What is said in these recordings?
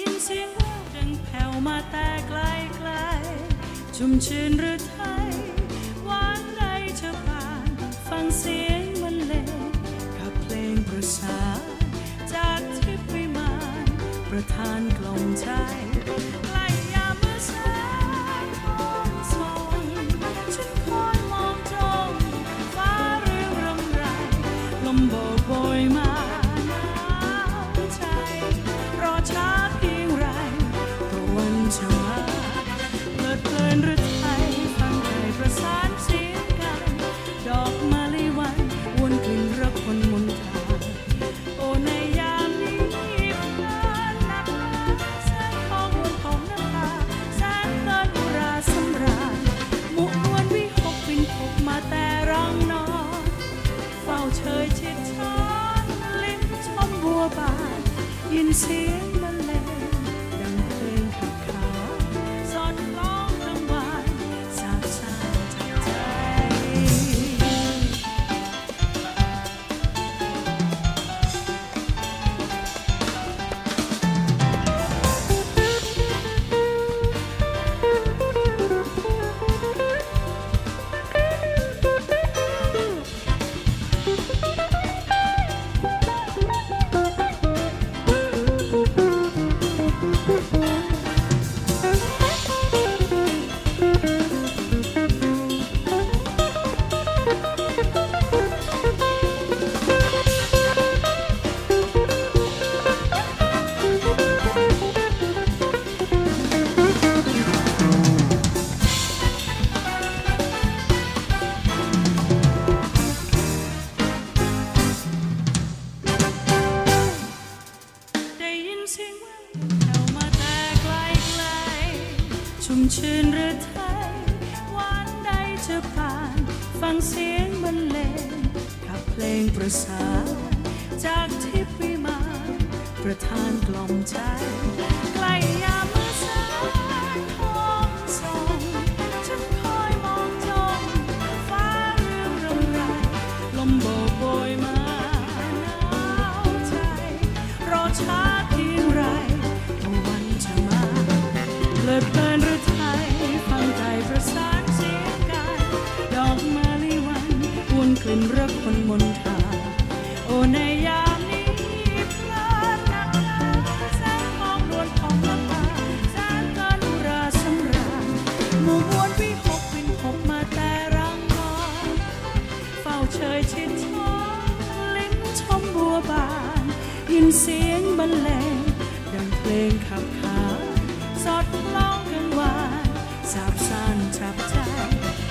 ยินเสียงแววดังแผ่วมาแต่ไกลไกลๆชุ่มชื่นหรือไทยหวานใดจะผ่านฟังเสียงมันเลงขับเพลงประสาจากทิพย์วิมานประทานกล่อมใจ ยิ นหรือไทยวันใดจะผ่าน ฟังเสียงบรรเลงขับเพลงประสานจากทิพย์วิมานประทานกล่อมใจใกล้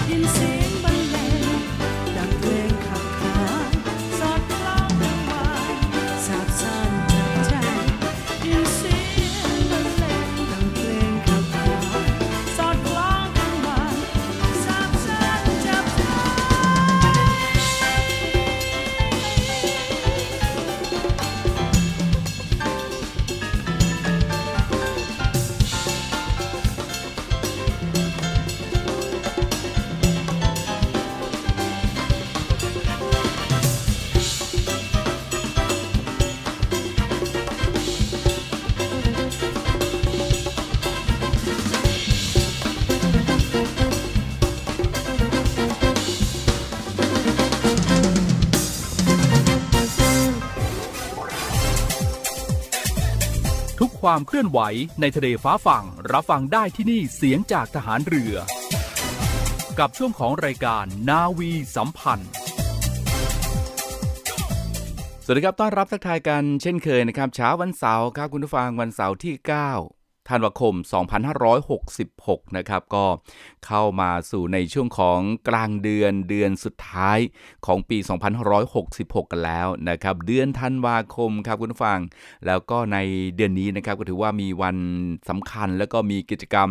ยิ ความเคลื่อนไหวในทะเลฟ้าฝั่ง รับฟังได้ที่นี่เสียงจากทหารเรือ กับช่วงของรายการนาวีสัมพันธ์ สวัสดีครับต้อนรับทักทายกันเช่นเคยนะครับเช้าวันเสาร์ครับคุณผู้ฟังวันเสาร์ที่ 9 ธันวาคม 2566 นะครับ ก็เข้ามาสู่ในช่วงของกลางเดือนเดือนสุดท้ายของปี 2566 กันแล้วนะครับ เดือนธันวาคมครับคุณผู้ฟัง แล้วก็ในเดือนนี้นะครับก็ถือว่ามีวันสำคัญแล้วก็มีกิจกรรม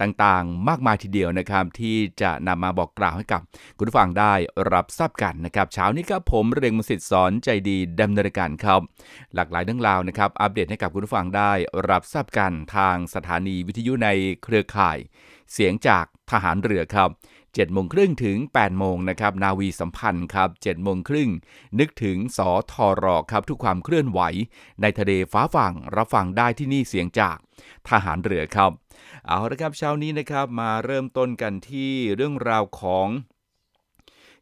ต่างๆ มากมายทีเดียวนะครับ ที่จะนำมาบอกกล่าวให้กับคุณผู้ฟังได้รับทราบกันนะครับ เช้านี้ครับผมเรงมสิทธิ์สอนใจดีดำเนินการครับ หลากหลายเรื่องราวนะครับ อัปเดตให้กับคุณผู้ฟังได้รับทราบกันทางสถานีวิทยุในเครือข่าย เสียงจากทหารเรือครับ7โมงครึ่งถึง8โมงนะครับนาวีสัมพันธ์ครับ7โมงครึ่งนึกถึงสอทอรอครับทุกความเคลื่อนไหว ในทะเลฟ้าฝั่งรับฟังได้ที่นี่เสียงจากทหารเรือครับ เอาละครับเช้านี้นะครับมาเริ่มต้นกันที่เรื่องราวของ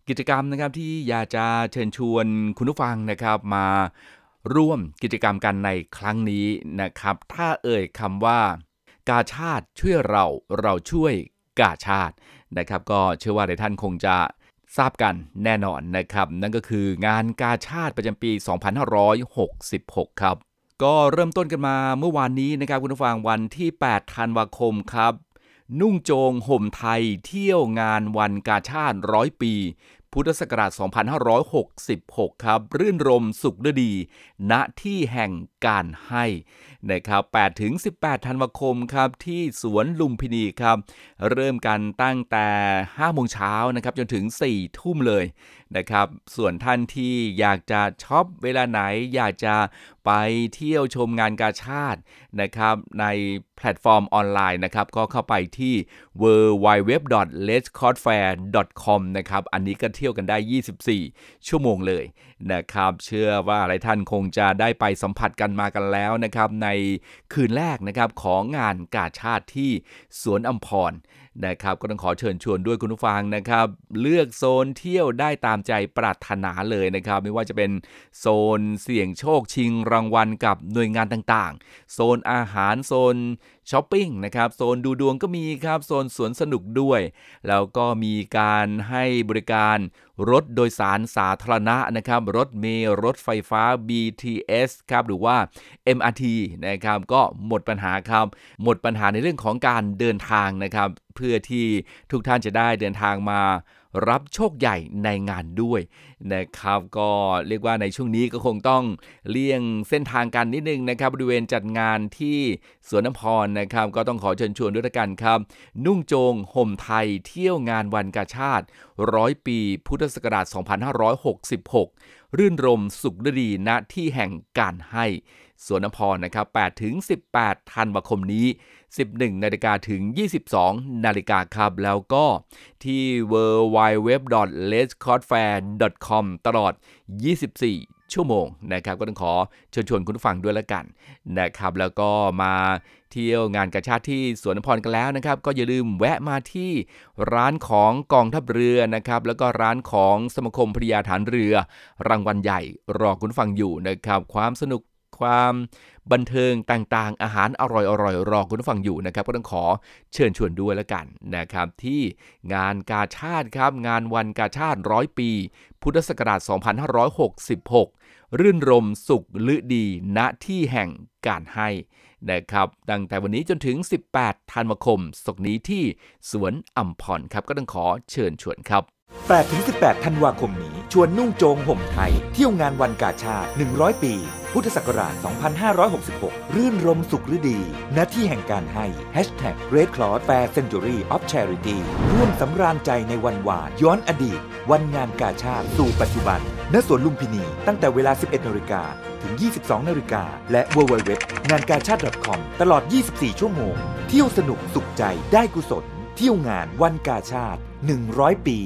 กิจกรรมนะครับที่อยากจะเชิญชวนคุณผู้ฟังนะครับมา ร่วมกิจกรรมกันในครั้งนี้นะครับ ถ้าเอ่ยคำว่า กาชาติช่วยเราเราช่วยกาชาตินะครับ ก็เชื่อว่าหลายท่านคงจะทราบกันแน่นอนนะครับ นั่นก็คืองานกาชาติประจำปี 2566 ครับ ก็เริ่มต้นกันมาเมื่อวานนี้นะครับคุณผู้ฟังวันที่ 8 ธันวาคมครับ นุ่งโจงห่มไทยเที่ยวงานวันกาชาติร้อยปี พุทธศักราช 2566 ครับ รื่นรมสุขฤดี ณที่แห่งการให้ นะครับ8ถึง 18 ธันวาคมครับที่สวนลุมพินีครับ เริ่มกันตั้งแต่5โมงเช้านะครับจนถึง 4 ทุ่มเลยนะครับ ส่วนท่านที่อยากจะช็อปเวลาไหนอยากจะไปเที่ยวชมงานกาชาตินะครับในแพลตฟอร์มออนไลน์นะครับ ก็เข้าไปที่ w w w r e d c r o s s f a i r c o m นะครับ อันนี้ก็เที่ยวกันได้ 24 ชั่วโมงเลย นะครับเชื่อว่าหลายท่านคงจะได้ไปสัมผัสกันมากันแล้วนะครับในคืนแรกนะครับของงานกาชาติที่สวนอัมพรนะครับก็ต้องขอเชิญชวนด้วยคุณผู้ฟังนะครับ เลือกโซนเที่ยวได้ตามใจปรารถนาเลยนะครับ ไม่ว่าจะเป็นโซนเสี่ยงโชคชิงรางวัลกับหน่วยงานต่างๆ โซนอาหารโซน ช้อปปิ้งนะครับ โซนดูดวงก็มีครับ โซนสวนสนุกด้วย แล้วก็มีการให้บริการรถโดยสารสาธารณะนะครับ รถเมล์รถไฟฟ้า BTS ครับ หรือว่า MRT นะครับ ก็หมดปัญหาครับ หมดปัญหาในเรื่องของการเดินทางนะครับ เพื่อที่ทุกท่านจะได้เดินทางมา รับโชคใหญ่ในงานด้วยนะครับ ก็เรียกว่าในช่วงนี้ก็คงต้องเลี่ยงเส้นทางกันนิดนึงนะครับบริเวณจัดงานที่สวนน้ำพรนะครับ ก็ต้องขอเชิญชวนด้วยกันครับ นุ่งโจงห่มไทยเที่ยวงานวันกาชาติร้อยปี พุทธศักราช 2566 รื่นรมสุขฤดีณที่แห่งการให้สวนน้ำพรนะครับ8ถึง 18 ธันวาคมนี้ 11 นาฬิกาถึง 22 นาฬิกาครับ แล้วก็ที่ www.lescotfair.com ตลอด 24 ชั่วโมงนะครับ ก็ต้องขอเชิญชวนคุณผู้ฟังด้วยละกันนะครับ แล้วก็มา เที่ยวงานกาชาติที่สวนพรกันแล้วนะครับ ก็อย่าลืมแวะมาที่ร้านของกองทัพเรือนะครับ แล้วก็ร้านของสมาคมพริยาฐานเรือ รางวัลใหญ่รอคุณฟังอยู่นะครับ ความสนุกความบันเทิงต่างๆ อาหารอร่อยๆรอคุณฟังอยู่นะครับ ก็ต้องขอเชิญชวนด้วยแล้วกันนะครับ ที่งานกาชาติครับ งานวันกาชาติร้อยปี พุทธศักราช 2566 รื่นรมสุขลือดีณที่แห่งการให้ นะครับ ตั้งแต่วันนี้จนถึง 18 ธันวาคมศกนี้ที่สวนอัมพรครับ ก็ต้องขอเชิญชวนครับ8-18 ธันวาคมนี้ ชวนนุ่งโจงห่มไทย เที่ยวงานวันกาชาติ 100 ปี พุทธศักราช 2566 รื่นรมสุขฤดีณที่แห่งการให้ Hashtag Red Cross Fair Century of Charity ร่วมสำราญใจในวันวาน ย้อนอดีต วันงานกาชาติสู่ปัจจุบัน ณ สวนลุมพินี ตั้งแต่เวลา 11นาฬิกา ถึง 22 นาฬิกา และ www งานกาชาติ .com ตลอด 24 ชั่วโมง เที่ยวสนุกสุขใจได้กุศล เที่ยวงานวันกาชาติ 100 ปี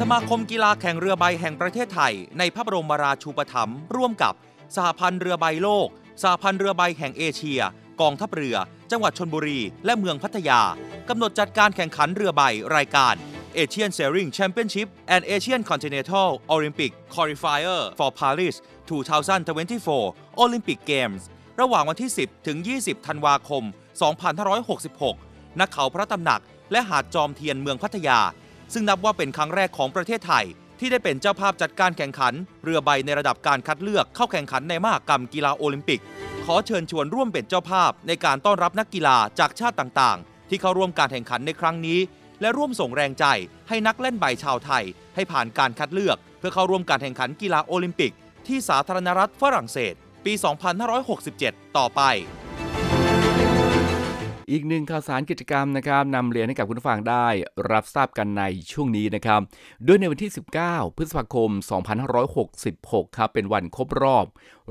สมาคมกีฬาแข่งเรือใบแห่งประเทศไทย ในพระบรมราชูปถัมภ์ร่วมกับสหพันธ์เรือใบโลกสหพันธ์เรือใบแห่งเอเชีย กองทัพเรือ จังหวัดชนบุรี และเมืองพัทยากำหนดจัดการแข่งขันเรือใบรายการ Asian Sailing Championship and Asian Continental Olympic Qualifier for Paris 2024 Olympic Games ระหว่างวันที่ 10 ถึง 20 ธันวาคม 2566 ณ เขาพระตำหนัก และหาดจอมเทียนเมืองพัทยา ซึ่งนับว่าเป็นครั้งแรกของประเทศไทย ที่ได้เป็นเจ้าภาพจัดการแข่งขัน เรือใบในระดับการคัดเลือกเข้าแข่งขันในมหกรรมกีฬาโอลิมปิก ขอเชิญชวนร่วมเป็นเจ้าภาพในการต้อนรับนักกีฬาจากชาติต่างๆ ที่เข้าร่วมการแข่งขันในครั้งนี้ และร่วมส่งแรงใจให้นักเล่นใบชาวไทย ให้ผ่านการคัดเลือก เพื่อเข้าร่วมการแข่งขันกีฬาโอลิมปิก ที่สาธารณรัฐฝรั่งเศส ปี 2567 ต่อไปอีกหนึ่งข่าวสารกิจกรรมนะครับนำเรียนให้กับคุณฟังได้ รับทราบกันในช่วงนี้นะครับด้วยในวันที่ 19 พฤษภาคม 2566 ครับ เป็นวันครบรอบ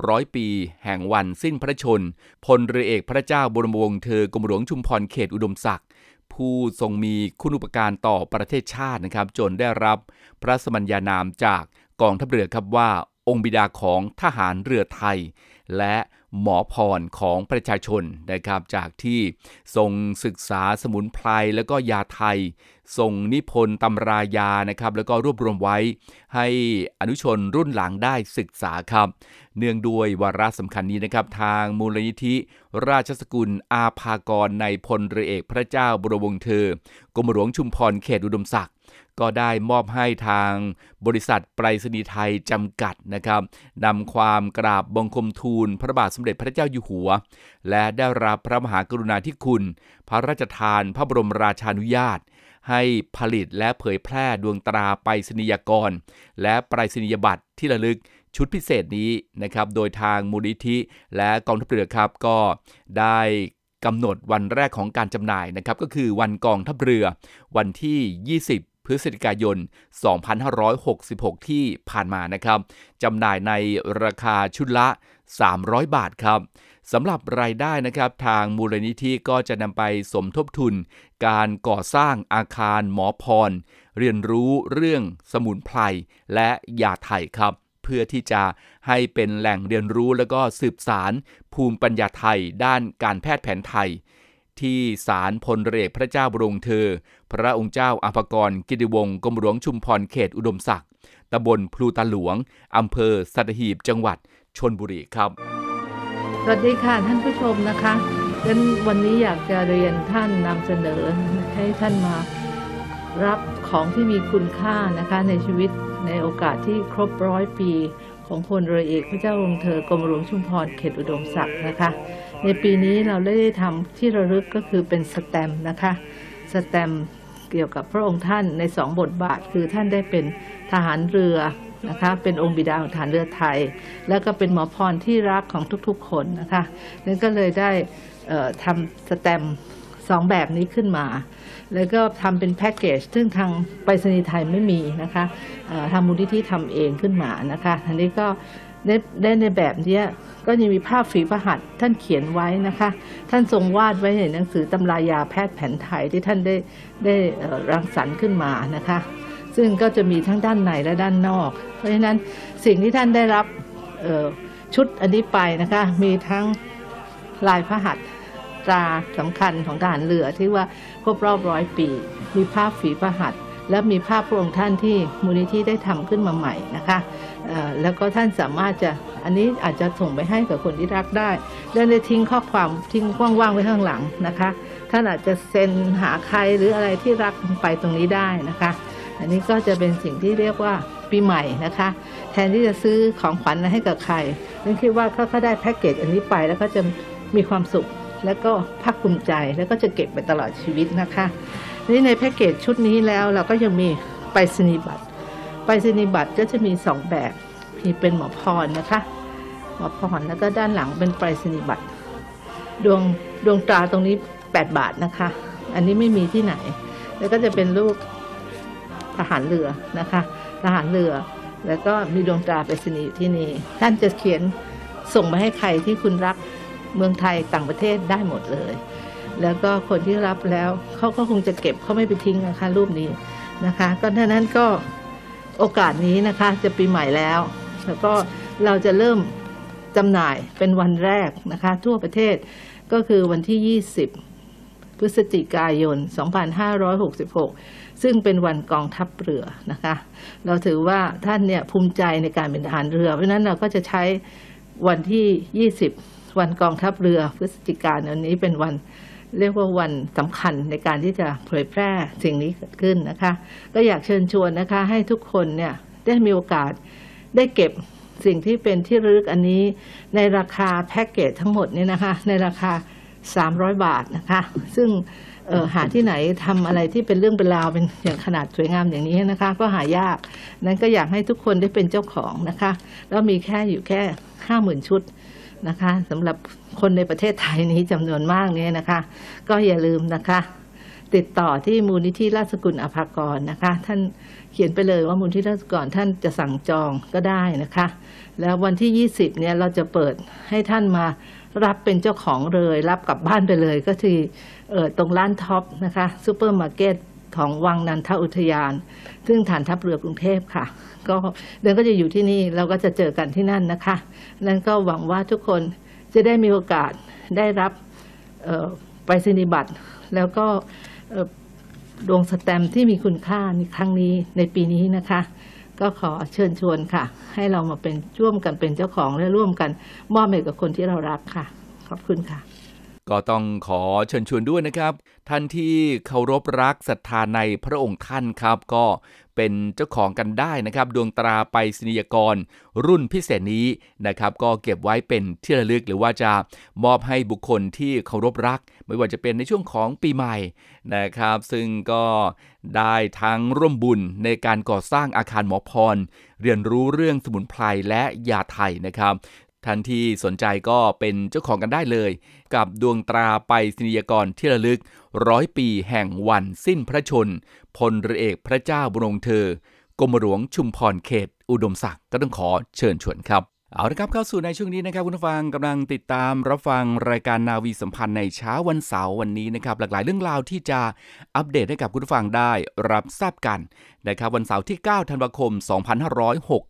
ร้อยปี แห่งวันสิ้นพระชน พลเรือเอกพระเจ้าบรมวงศ์เธอกรมหลวงชุมพรเขตอุดมศักดิ์ ผู้ทรงมีคุณอุปการต่อประเทศชาตินะครับ จนได้รับพระสมัญญานามจากกองทัพเรือครับว่าองค์บิดาของทหารเรือไทย และ หมอพรของประชาชนนะครับจากที่ทรงศึกษาสมุนไพรแล้วก็ยาไทยทรงนิพนธ์ตำรายานะครับแล้วก็รวบรวมไว้ให้อนุชนรุ่นหลังได้ศึกษาครับ เนื่องด้วยวาระสำคัญนี้นะครับ ทางมูลนิธิ ราชสกุลอาภากรในพลเรือเอกพระเจ้าบรมวงศ์เธอกรมหลวงชุมพรเขตอุดมศักดิ์ ก็ได้มอบให้ทางบริษัทไปรษณีย์ไทยจำกัดนะครับนำความกราบบังคมทูลพระบาทสมเด็จพระเจ้าอยู่หัว และได้รับพระมหากรุณาธิคุณ พระราชทานพระบรมราชานุญาต ให้ผลิตและเผยแพร่ดวงตราไปรษณียากร และไปรษณียบัตรที่ระลึกชุดพิเศษนี้นะครับ โดยทางมูลนิธิ และกองทัพเรือครับก็ได้กำหนดวันแรกของการจำหน่ายนะครับ ก็คือวันกองทัพเรือ วันที่ 20 พฤศจิกายน 2566 ที่ผ่านมานะครับจำหน่ายในราคาชุดละ 300 บาทครับสำหรับรายได้นะครับทางมูลนิธิก็จะนำไปสมทบทุน การก่อสร้างอาคารหมอพร เรียนรู้เรื่องสมุนไพรและยาไทยครับเพื่อที่จะให้เป็นแหล่งเรียนรู้แล้วก็สืบสารภูมิปัญญาไทยด้านการแพทย์แผนไทย ที่ศาลพลเรือพระเจ้าบรมเธอ พระองค์เจ้าอภกรกิติวงศ์กรมหลวงชุมพรเขตอุดมศักดิ์ตำบลพลูตาหลวง อำเภอสัตหีบจังหวัดชนบุรีครับ สวัสดีค่ะท่านผู้ชมนะคะดังวันนี้อยากจะเรียนท่านนำเสนอให้ท่านมารับของที่มีคุณค่านะคะในชีวิตในโอกาสที่ครบร้อยปี ของพลเรือเอกพระเจ้าองค์เธอกรมหลวงชุมพรเขตอุดมศักดิ์นะคะ ในปีนี้เราได้ทำที่ระลึกก็คือเป็นสแตมนะคะสแตมเกี่ยวกับพระองค์ท่านในสองบทบาท คือท่านได้เป็นทหารเรือนะคะเป็นองค์บิดาของฐานเรือไทย แล้วก็เป็นหมอพรที่รักของทุกๆคนนะคะนั่นก็เลยได้ทำสแตมสองแบบนี้ขึ้นมา แล้วก็ทำเป็นแพ็กเกจ ซึ่งทางไปรษณีย์ไทยไม่มีนะคะทางมูลนิธิทำเองขึ้นมานะคะอันนี้ก็ ได้ได้ในแบบนี้ก็ยังมีภาพฝีพระหัตถ์ท่านเขียนไว้นะคะ ท่านทรงวาดไว้ในหนังสือตำรายาแพทย์แผนไทยที่ท่านได้ได้รังสรรค์ขึ้นมานะคะ ซึ่งก็จะมีทั้งด้านในและด้านนอก เพราะฉะนั้นสิ่งที่ท่านได้รับชุดอันนี้ไปนะคะ มีทั้งลายพระหัตถ์ตราสำคัญของทหารเรือที่ว่าครบรอบร้อยปี มีภาพฝีพระหัตถ์และมีภาพพระองค์ท่านที่มูลนิธิได้ทำขึ้นมาใหม่นะคะ แล้วก็ท่านสามารถจะอันนี้อาจจะส่งไปให้กับคนที่รักได้และได้ทิ้งข้อความทิ้งว่างๆไว้ข้างหลังนะคะ ท่านอาจจะเซ็นหาใครหรืออะไรที่รักไปตรงนี้ได้นะคะ อันนี้ก็จะเป็นสิ่งที่เรียกว่าปีใหม่นะคะ แทนที่จะซื้อของขวัญให้กับใครฉันคิดว่าเขาเขาได้แพ็กเกจอันนี้ไปแล้วก็จะมีความสุขแล้วก็ภาคภูมิใจแล้วก็จะเก็บไปตลอดชีวิตนะคะนี่ในแพ็กเกจชุดนี้แล้วเราก็ยังมีไปรษณียบัตร ไปรษณียบัตรก็จะมีสองแบบมีเป็นหมอพรนะคะ หมอพรแล้วก็ด้านหลังเป็นไปรษณียบัตรดวงดวงตราตรงนี้ 8 บาทนะคะ อันนี้ไม่มีที่ไหน แล้วก็จะเป็นรูปทหารเรือนะคะ ทหารเรือ แล้วก็มีดวงตราไปรษณีย์อยู่ที่นี่ ท่านจะเขียนส่งมาให้ใครที่คุณรักเมืองไทยต่างประเทศได้หมดเลย แล้วก็คนที่รับแล้วเขาก็คงจะเก็บเขาไม่ไปทิ้งนะคะรูปนี้นะคะ ก็ดังนั้นก็ โอกาสนี้นะคะ จะปีใหม่แล้ว แล้วก็เราจะเริ่มจำหน่ายเป็นวันแรกนะคะ ทั่วประเทศก็คือวันที่ 20 พฤศจิกายน 2566 ซึ่งเป็นวันกองทัพเรือนะคะ เราถือว่าท่านเนี่ยภูมิใจในการเป็นทหารเรือ เพราะนั้นเราก็จะใช้วันที่ 20 วันกองทัพเรือพฤศจิกายนนี้เป็นวัน เรียกว่าวันสำคัญในการที่จะเผยแพร่สิ่งนี้เกิดขึ้นนะคะ ก็อยากเชิญชวนนะคะ ให้ทุกคนเนี่ยได้มีโอกาสได้เก็บสิ่งที่เป็นที่ระลึกอันนี้ในราคาแพ็กเกจทั้งหมดเนี่ยนะคะ ในราคา 300 บาทนะคะ ซึ่งหาที่ไหนทำอะไรที่เป็นเรื่องเป็นราวเป็นอย่างขนาดสวยงามอย่างนี้นะคะ ก็หายาก นั้นก็อยากให้ทุกคนได้เป็นเจ้าของนะคะ แล้วมีแค่อยู่แค่ห้าหมื่นชุด นะคะสำหรับคนในประเทศไทยนี้จำนวนมากเนี่ยนะคะ ก็อย่าลืมนะคะ ติดต่อที่มูลนิธิราชสกุลอภากรนะคะ ท่านเขียนไปเลยว่ามูลนิธิราชสกุลท่านจะสั่งจองก็ได้นะคะ แล้ววันที่ 20เนี่ยเราจะเปิดให้ท่านมารับเป็นเจ้าของเลย รับกลับบ้านไปเลยก็คือเออตรงร้านท็อปนะคะซูเปอร์มาร์เก็ต ของวังนันทอุทยาน ซึ่งฐานทัพเรือกรุงเทพค่ะ ก็เดินก็จะอยู่ที่นี่เราก็จะเจอกันที่นั่นนะคะนั้นก็หวังว่าทุกคนจะได้มีโอกาสได้รับไปรษณียบัตรแล้วก็ดวงสแตมที่มีคุณค่าในครั้งนี้ในปีนี้นะคะ ก็ขอเชิญชวนค่ะ ให้เรามาเป็นร่วมกันเป็นเจ้าของและร่วมกันมอบให้กับคนที่เรารักค่ะ ขอบคุณค่ะ ก็ต้องขอเชิญชวนด้วยนะครับ ท่านที่เคารพรักศรัทธาในพระองค์ท่านครับ ก็เป็นเจ้าของกันได้นะครับ ดวงตราไปรษณียกร รุ่นพิเศษนี้นะครับ ก็เก็บไว้เป็นที่ระลึกหรือว่าจะมอบให้บุคคลที่เคารพรัก ไม่ว่าจะเป็นในช่วงของปีใหม่นะครับ ซึ่งก็ได้ทั้งร่วมบุญในการก่อสร้างอาคารหมอพร เรียนรู้เรื่องสมุนไพรและยาไทยนะครับ ท่านที่สนใจก็เป็นเจ้าของกันได้เลย กับดวงตราไปศนียกรที่ระลึกร้อยปีแห่งวันสิ้นพระชน พลเรือเอกพระเจ้าบรมเธอ กรมหลวงชุมพรเขต อุดมศักดิ์ก็ต้องขอเชิญชวนครับ เอาละครับเข้าสู่ในช่วงนี้นะครับคุณผู้ฟังกำลังติดตามรับฟังรายการนาวีสัมพันธ์ในเช้าวันเสาร์วันนี้นะครับหลากหลายเรื่องราวที่จะอัปเดตให้กับคุณผู้ฟังได้รับทราบกันนะครับวันเสาร์ที่ 9 ธันวาคม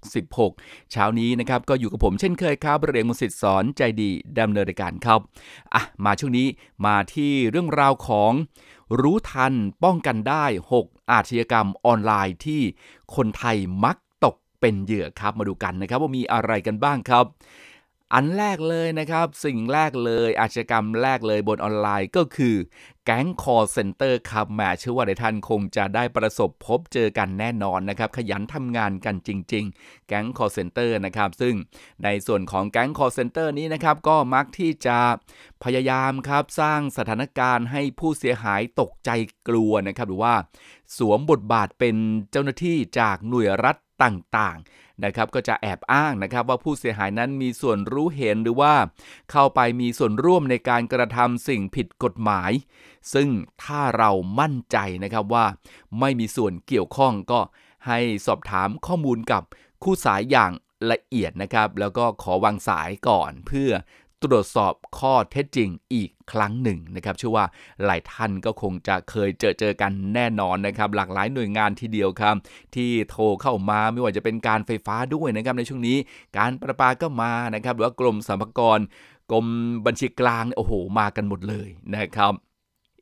2566 เช้านี้นะครับก็อยู่กับผมเช่นเคยครับเรียงมุสิตสอนใจดีดำเนินรายการครับอะมาช่วงนี้มาที่เรื่องราวของรู้ทันป้องกันได้ 6 อาชญากรรมออนไลน์ที่คนไทยมัก เป็นเหยื่อครับมาดูกันนะครับว่ามีอะไรกันบ้างครับ อันแรกเลยนะครับ สิ่งแรกเลยอาชญากรรมแรกเลยบนออนไลน์ก็คือแก๊งคอลเซ็นเตอร์ครับแหมเชื่อว่าในท่านคงจะได้ประสบพบเจอกันแน่นอนนะครับ ขยันทำงานกันจริง ๆ แก๊งคอลเซ็นเตอร์นะครับ ซึ่งในส่วนของแก๊งคอลเซ็นเตอร์นี้นะครับ ก็มักที่จะพยายามครับ สร้างสถานการณ์ให้ผู้เสียหายตกใจกลัวนะครับ หรือว่า สวมบทบาทเป็นเจ้าหน้าที่จากหน่วยรัฐต่างๆ นะครับก็จะแอบอ้างนะครับว่าผู้เสียหายนั้นมีส่วนรู้เห็นหรือว่าเข้าไปมีส่วนร่วมในการกระทำสิ่งผิดกฎหมาย ซึ่งถ้าเรามั่นใจนะครับว่า ไม่มีส่วนเกี่ยวข้องก็ให้สอบถามข้อมูลกับคู่สายอย่างละเอียดนะครับ แล้วก็ขอวางสายก่อนเพื่อ ตรวจสอบข้อเท็จจริงอีกครั้งหนึ่งนะครับเชื่อว่าหลายท่านก็คงจะเคยเจอเจอกันแน่นอนนะครับ หลากหลายหน่วยงานทีเดียวครับ ที่โทรเข้ามาไม่ว่าจะเป็นการไฟฟ้าด้วยนะครับในช่วงนี้ การประปาก็มานะครับหรือว่ากรมสรรพากรกรมบัญชีกลางโอ้โหมากันหมดเลยนะครับ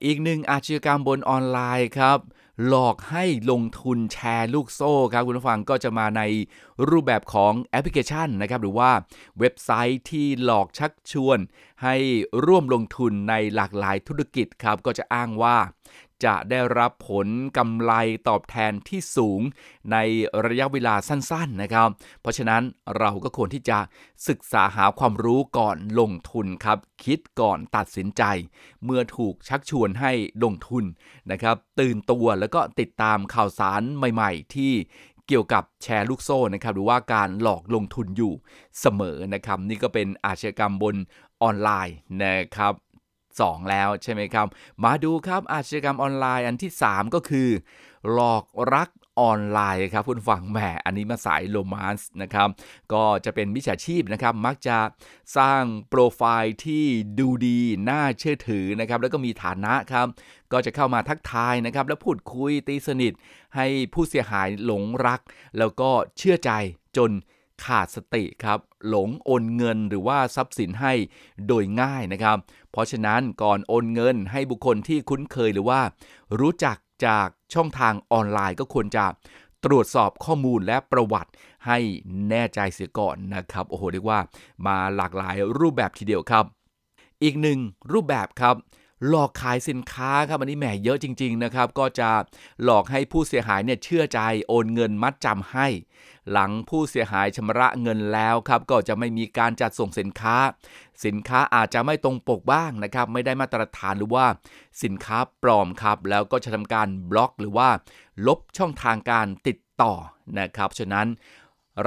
อีกหนึ่งอาชญากรรมบนออนไลน์ครับ หลอกให้ลงทุนแชร์ลูกโซ่ครับคุณผู้ฟังก็จะมาในรูปแบบของแอปพลิเคชันนะครับหรือว่าเว็บไซต์ที่หลอกชักชวน ให้ร่วมลงทุนในหลากหลายธุรกิจครับก็จะอ้างว่า จะได้รับผลกำไรตอบแทนที่สูงในระยะเวลาสั้นๆนะครับ เพราะฉะนั้นเราก็ควรที่จะศึกษาหาความรู้ก่อนลงทุนครับ คิดก่อนตัดสินใจ เมื่อถูกชักชวนให้ลงทุนนะครับ ตื่นตัวแล้วก็ติดตามข่าวสารใหม่ ๆ ที่เกี่ยวกับแชร์ลูกโซ่นะครับ หรือว่าการหลอกลงทุนอยู่เสมอนะครับ นี่ก็เป็นอาชญากรรมบนออนไลน์นะครับ 2 แล้วใช่ไหมครับ มาดูครับอาชญากรรมออนไลน์อันที่ 3 ก็คือ หลอกรักออนไลน์ครับคุณฟังแหมอันนี้มาสายโรแมนส์นะครับ ก็จะเป็นมิจฉาชีพนะครับ มักจะสร้างโปรไฟล์ที่ดูดีน่าเชื่อถือนะครับ แล้วก็มีฐานะครับ ก็จะเข้ามาทักทายนะครับ แล้วพูดคุยตีสนิท ให้ผู้เสียหายหลงรัก แล้วก็เชื่อใจจน ขาดสติครับหลงโอนเงินหรือว่าทรัพย์สินให้โดยง่ายนะครับ เพราะฉะนั้นก่อนโอนเงินให้บุคคลที่คุ้นเคยหรือว่า รู้จักจากช่องทางออนไลน์ก็ควรจะตรวจสอบข้อมูลและประวัติให้แน่ใจเสียก่อนนะครับโอ้โหเรียกว่ามาหลากหลายรูปแบบทีเดียวครับ อีกหนึ่งรูปแบบครับ หลอกขายสินค้าครับอันนี้แหมเยอะจริง ๆนะครับ ก็จะหลอกให้ผู้เสียหายเนี่ยเชื่อใจโอนเงินมัดจำให้ หลังผู้เสียหายชำระเงินแล้วครับก็จะไม่มีการจัดส่งสินค้า สินค้าอาจจะไม่ตรงปกบ้างนะครับ ไม่ได้มาตรฐานหรือว่าสินค้าปลอมครับ แล้วก็จะทำการบล็อกหรือว่า ลบช่องทางการติดต่อนะครับฉะนั้น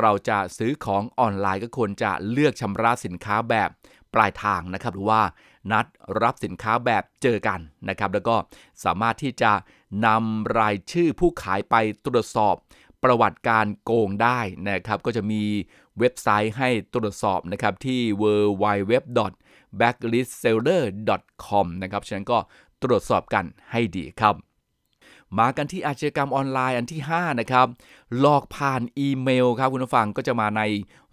เราจะซื้อของออนไลน์ก็ควรจะเลือกชำระสินค้าแบบ ปลายทางนะครับหรือว่านัดรับสินค้าแบบเจอกันนะครับ แล้วก็สามารถที่จะนำรายชื่อผู้ขายไปตรวจสอบประวัติการโกงได้นะครับ ก็จะมีเว็บไซต์ให้ตรวจสอบนะครับที่ www.backlistseller.com นะครับ ฉะนั้นก็ตรวจสอบกันให้ดีครับ มากันที่อาชญากรรมออนไลน์อันที่ 5 นะครับ หลอกผ่านอีเมลครับคุณผู้ฟังก็จะมาใน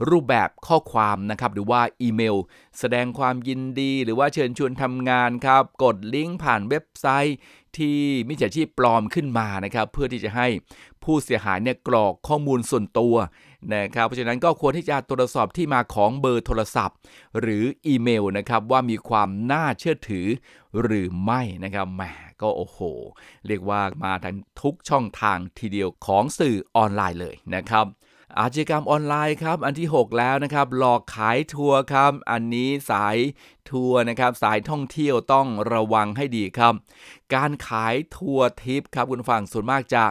รูปแบบข้อความนะครับ หรือว่าอีเมล แสดงความยินดี หรือว่าเชิญชวนทำงานครับ กดลิงก์ผ่านเว็บไซต์ที่มิจฉาชีพปลอมขึ้นมานะครับ เพื่อที่จะให้ผู้เสียหายเนี่ยกรอกข้อมูลส่วนตัวนะครับ เพราะฉะนั้นก็ควรที่จะตรวจสอบที่มาของเบอร์โทรศัพท์ หรืออีเมลนะครับว่ามีความน่าเชื่อถือหรือไม่นะครับแหม ก็โอ้โห เรียกว่ามาทั้งทุกช่องทางทีเดียวของสื่อออนไลน์เลยนะครับอาชญากรรมออนไลน์ครับ อันที่ 6 แล้วนะครับ หลอกขายทัวร์ครับ อันนี้สายทัวร์นะครับสายท่องเที่ยวต้องระวังให้ดีครับ การขายทัวร์ทิพย์ครับคุณผู้ฟังส่วนมากจะ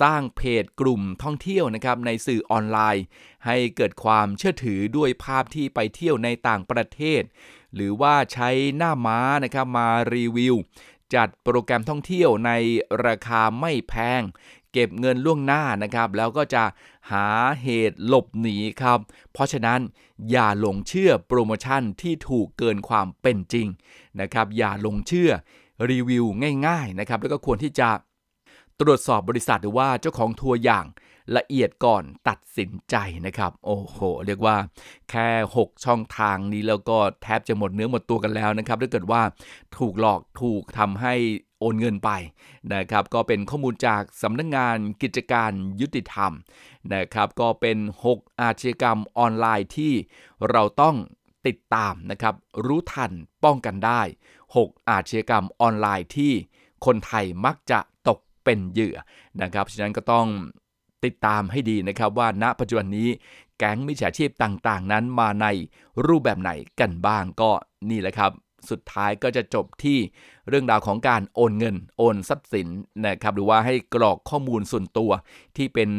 สร้างเพจกลุ่มท่องเที่ยวนะครับในสื่อออนไลน์ ให้เกิดความเชื่อถือด้วยภาพที่ไปเที่ยวในต่างประเทศ หรือว่าใช้หน้าม้านะครับมารีวิว จัดโปรแกรมท่องเที่ยวในราคาไม่แพง เก็บเงินล่วงหน้านะครับ แล้วก็จะหาเหตุหลบหนีครับ เพราะฉะนั้นอย่าหลงเชื่อโปรโมชั่นที่ถูกเกินความเป็นจริงนะครับ อย่าหลงเชื่อรีวิวง่าย ๆนะครับ แล้วก็ควรที่จะตรวจสอบบริษัทหรือว่าเจ้าของทัวร์อย่าง ละเอียดก่อนตัดสินใจนะครับ โอ้โห เรียกว่าแค่ 6 ช่องทางนี้แล้วก็แทบจะหมดเนื้อหมดตัวกันแล้วนะครับถ้าเกิดว่าถูกหลอกถูกทำให้โอนเงินไปนะครับก็เป็นข้อมูลจากสำนักงงานกิจการยุติธรรมนะครับก็เป็น 6 อาชญากรรมออนไลน์ที่เราต้องติดตามนะครับรู้ทันป้องกันได้ 6 อาชญากรรมออนไลน์ที่คนไทยมักจะตกเป็นเหยื่อนะครับฉะนั้นก็ต้อง ติดตามให้ดีนะครับว่าณปัจจุบันนี้แก๊งมิจฉาชีพต่างๆ นั้นมาในรูปแบบไหนกันบ้างก็นี่แหละครับ สุดท้ายก็จะจบที่เรื่องราวของการโอนเงิน โอนทรัพย์สินนะครับหรือว่าให้กรอกข้อมูลส่วนตัวที่เป็น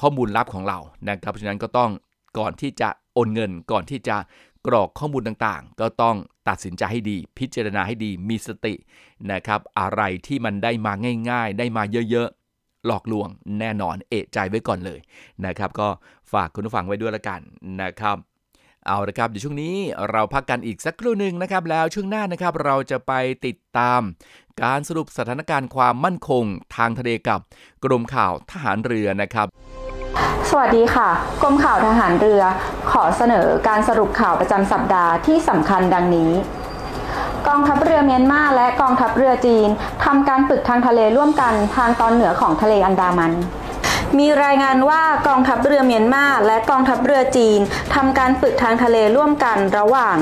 ข้อมูลลับของเรานะครับเพราะฉะนั้นก็ต้องก่อนที่จะโอนเงิน ก่อนที่จะกรอกข้อมูลต่างๆ ก็ต้องตัดสินใจให้ดี พิจารณาให้ดีมีสตินะครับอะไรที่มันได้มาง่าย ๆ ได้มาเยอะๆ หลอกลวงแน่นอนเอะใจไว้ก่อนเลยนะครับ ก็ฝากคุณผู้ฟังไว้ด้วยละกันนะครับเอาละครับเดี๋ยวช่วงนี้เราพักกันอีกสักครู่หนึ่งนะครับ แล้วช่วงหน้านะครับเราจะไปติดตาม การสรุปสถานการณ์ความมั่นคงทางทะเลกับ กรมข่าวทหารเรือนะครับ สวัสดีค่ะ กรมข่าวทหารเรือ ขอเสนอการสรุปข่าวประจำสัปดาห์ที่สำคัญดังนี้ กองทัพเรือเมียนมาและกองทัพเรือจีนทำการฝึกทางทะเลร่วมกันทางตอนเหนือของทะเลอันดามัน มีรายงานว่ากองทัพเรือเมียนมาและกองทัพเรือจีนทำการฝึกทางทะเลร่วมกันระหว่าง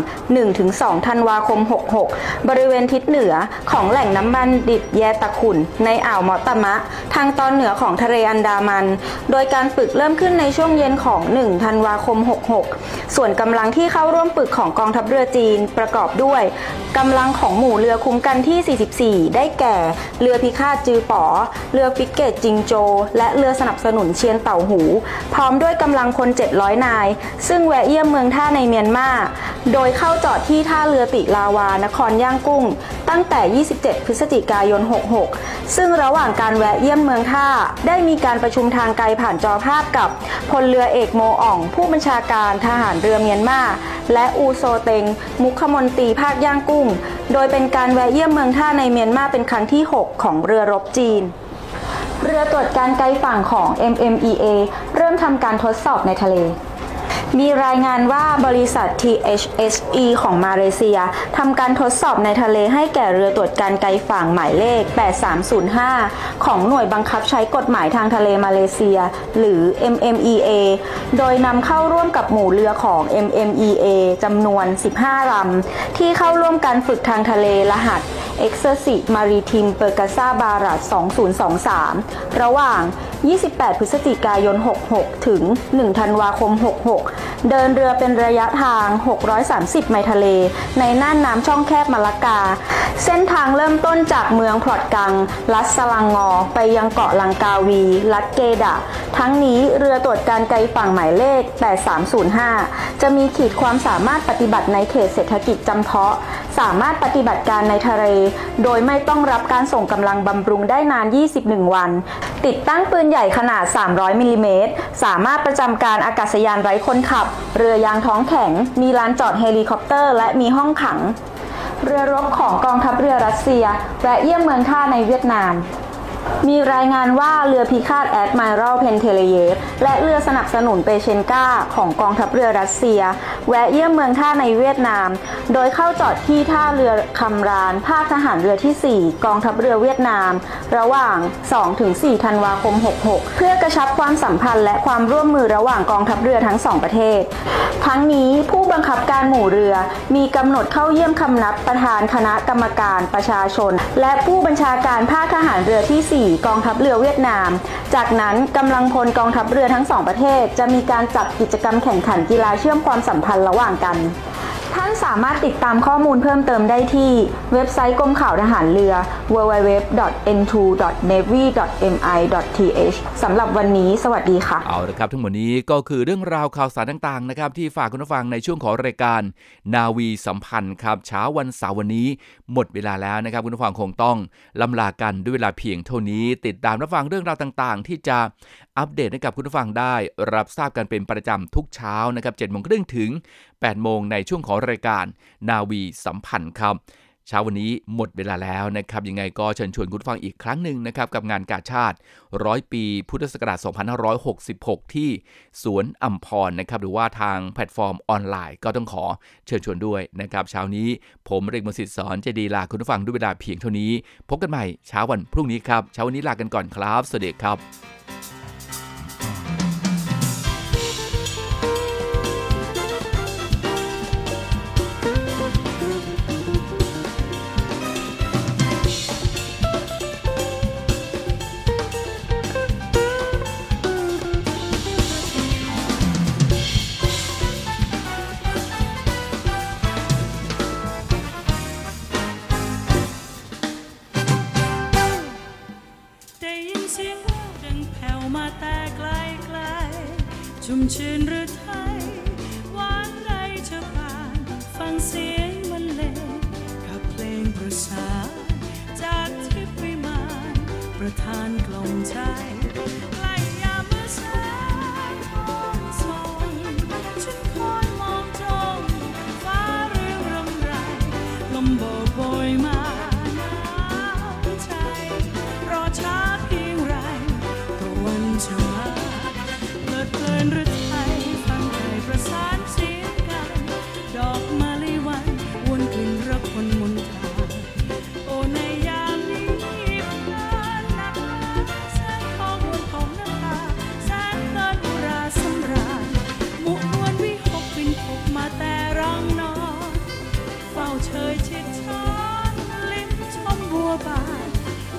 1-2 ธันวาคม 66 บริเวณทิศเหนือของแหล่งน้ำมันดิบแยตะขุน ในอ่าวมอตมะ ทางตอนเหนือของทะเลอันดามัน โดยการฝึกเริ่มขึ้นในช่วงเย็นของ 1 ธันวาคม 66 ส่วนกำลังที่เข้าร่วมฝึกของกองทัพเรือจีนประกอบด้วยกำลังของหมู่เรือคุ้มกันที่ 44 ได้แก่ เรือพิฆาตจือป๋อ เรือฟริเกตจิงโจว และเรือสนับสนุนเชียนเต่าหู พร้อมด้วยกำลังพล700 นาย ซึ่งแวะเยี่ยมเมืองท่าในเมียนมา โดยเข้าจอดที่ท่าเรือติลาวา นครย่างกุ้ง ตั้งแต่ 27 พฤศจิกายน 66 ซึ่งระหว่างการแวะเยี่ยมเมืองท่า ได้มีการประชุมทางไกลผ่านจอภาพกับพลเรือเอกโมอ่อง ผู้บัญชาการทหารเรือเมียนมาและอูโซเตง มุขมนตรีภาคย่างกุ้ง โดยเป็นการแวะเยี่ยมเมืองท่าในเมียนมาเป็นครั้งที่ 6 ของเรือรบจีน เรือตรวจการไกลฝั่งของ MMEA เริ่มทำการทดสอบในทะเล มีรายงานว่าบริษัท THSE ของมาเลเซียทำการทดสอบในทะเลให้แก่เรือตรวจการไกลฝั่งหมายเลข 8305 ของหน่วยบังคับใช้กฎหมายทางทะเลมาเลเซีย หรือ MMEA โดยนำเข้าร่วมกับหมู่เรือของ MMEA จำนวน 15ลำที่เข้าร่วมการฝึกทางทะเลรหัส e x e r c i Maritime p e r c a s a b a r a t 2023 ระหว่าง 28 พฤศจิกายน 66 ถึง 1 ธันวาคม 66 เดินเรือเป็นระยะทาง 630 ไมล์ทะเล ในน่านน้ำช่องแคบมาลากา เส้นทางเริ่มต้นจากเมืองพลอดกัง ลัสสลังงอ ไปยังเกาะลังกาวี ลัดเกดะ ทั้งนี้เรือตรวจการไกลฝั่งหมายเลข 8305 จะมีขีดความสามารถปฏิบัติในเขตเศรษฐกิจจำเพาะ สามารถปฏิบัติการในทะเล โดยไม่ต้องรับการส่งกำลังบำรุงได้นาน 21 วัน ติดตั้งปืนใหญ่ขนาด 300 มิลลิเมตร สามารถประจำการอากาศยานไร้คนขับ เรือยางท้องแข็ง มีลานจอดเฮลิคอปเตอร์ และมีห้องขัง เรือรบของกองทัพเรือรัสเซียแวะเยี่ยมเมืองท่าในเวียดนาม มีรายงานว่าเรือพิฆาตแอดมิรัลแพนเทเลเยฟและเรือสนับสนุนเปเชนกาของกองทัพเรือรัสเซีย แวะเยี่ยมเมืองท่าในเวียดนาม โดยเข้าจอดที่ท่าเรือคัมรานภาคทหารเรือที่ 4 กองทัพเรือเวียดนาม ระหว่าง 2-4 ธันวาคม 66 เพื่อกระชับความสัมพันธ์และความร่วมมือระหว่างกองทัพเรือทั้งสองประเทศ ทั้งนี้ผู้บังคับการหมู่เรือมีกำหนดเข้าเยี่ยมคำนับประธานคณะกรรมการประชาชน และผู้บัญชาการภาคทหารเรือที่4กองทัพเรือเวียดนาม จากนั้นกำลังพลกองทัพเรือทั้งสองประเทศ จะมีการจัดกิจกรรมแข่งขันกีฬาเชื่อมความสัมพันธ์ระหว่างกัน ท่านสามารถติดตามข้อมูลเพิ่มเติมได้ที่ เว็บไซต์กรมข่าวทหารเรือ www.n2.navy.mi.th สำหรับวันนี้ สวัสดีค่ะ เอาละครับ ทั้งหมดนี้ก็คือเรื่องราวข่าวสารต่างๆนะครับที่ฝากคุณผู้ฟังในช่วงของรายการ นาวีสัมพันธ์ครับเช้าวันเสาร์วันนี้ หมดเวลาแล้วนะครับคุณผู้ฟังคงต้องลำลากันด้วยเวลาเพียงเท่านี้ ติดตามรับฟังเรื่องราวต่างๆ ที่จะ อัปเดตให้กับคุณผู้ฟังได้รับทราบกันเป็นประจำทุกเช้านะครับ7โมงครึ่งถึง 8 โมงในช่วงของรายการนาวีสัมพันธ์ครับเช้าวันนี้หมดเวลาแล้วนะครับ ยังไงก็เชิญชวนคุณผู้ฟังอีกครั้งหนึ่งนะครับ กับงานกาชาติร้อยปีพุทธศักราช 2566 ที่สวนอัมพรนะครับ หรือว่าทางแพลตฟอร์มออนไลน์ก็ต้องขอเชิญชวนด้วยนะครับ เช้านี้ผมเรกมสิทธิ์สอนเจดีลาคุณผู้ฟังด้วยเวลาเพียงเท่านี้ พบกันใหม่เช้าวันพรุ่งนี้ครับ เช้าวันนี้ลากันก่อนครับ สวัสดีครับ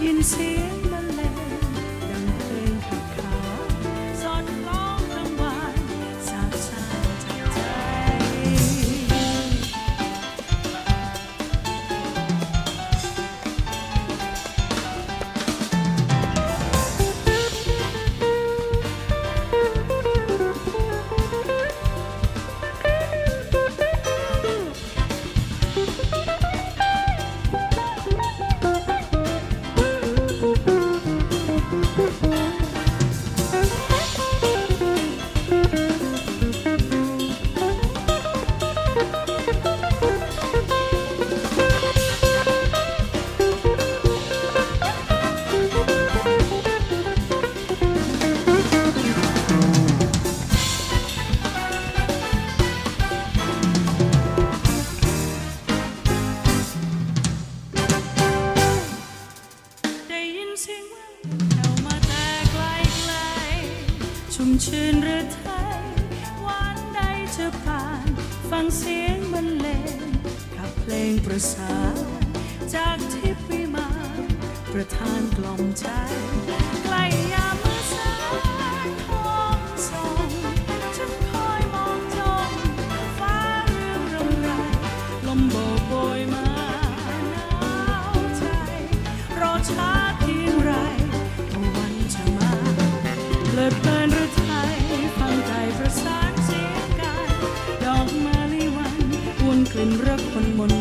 sincere ประสาจากทิพย์วิมานประทานกล่อมใจใกล้ยามมือสายทองส่องฉันคอยมองจ้องฟ้าเรื่องรำไรลมโบกโบยมาหนาวใจรอช้าเพียงไรก็วันจะมาเลิดเพลินหรือไทยฟังใจประสานเสียงกายดอกมาลิวันวนกลิ่นรักคนมน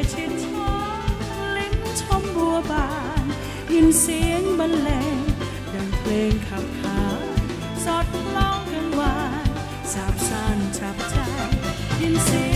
ยชิดชมลิ้นชมบัวบาน ยินเสียงบรรเลงดังเพลงขับขานสอดคล้องกังวานสาบซ่านฉับใจยินเสียง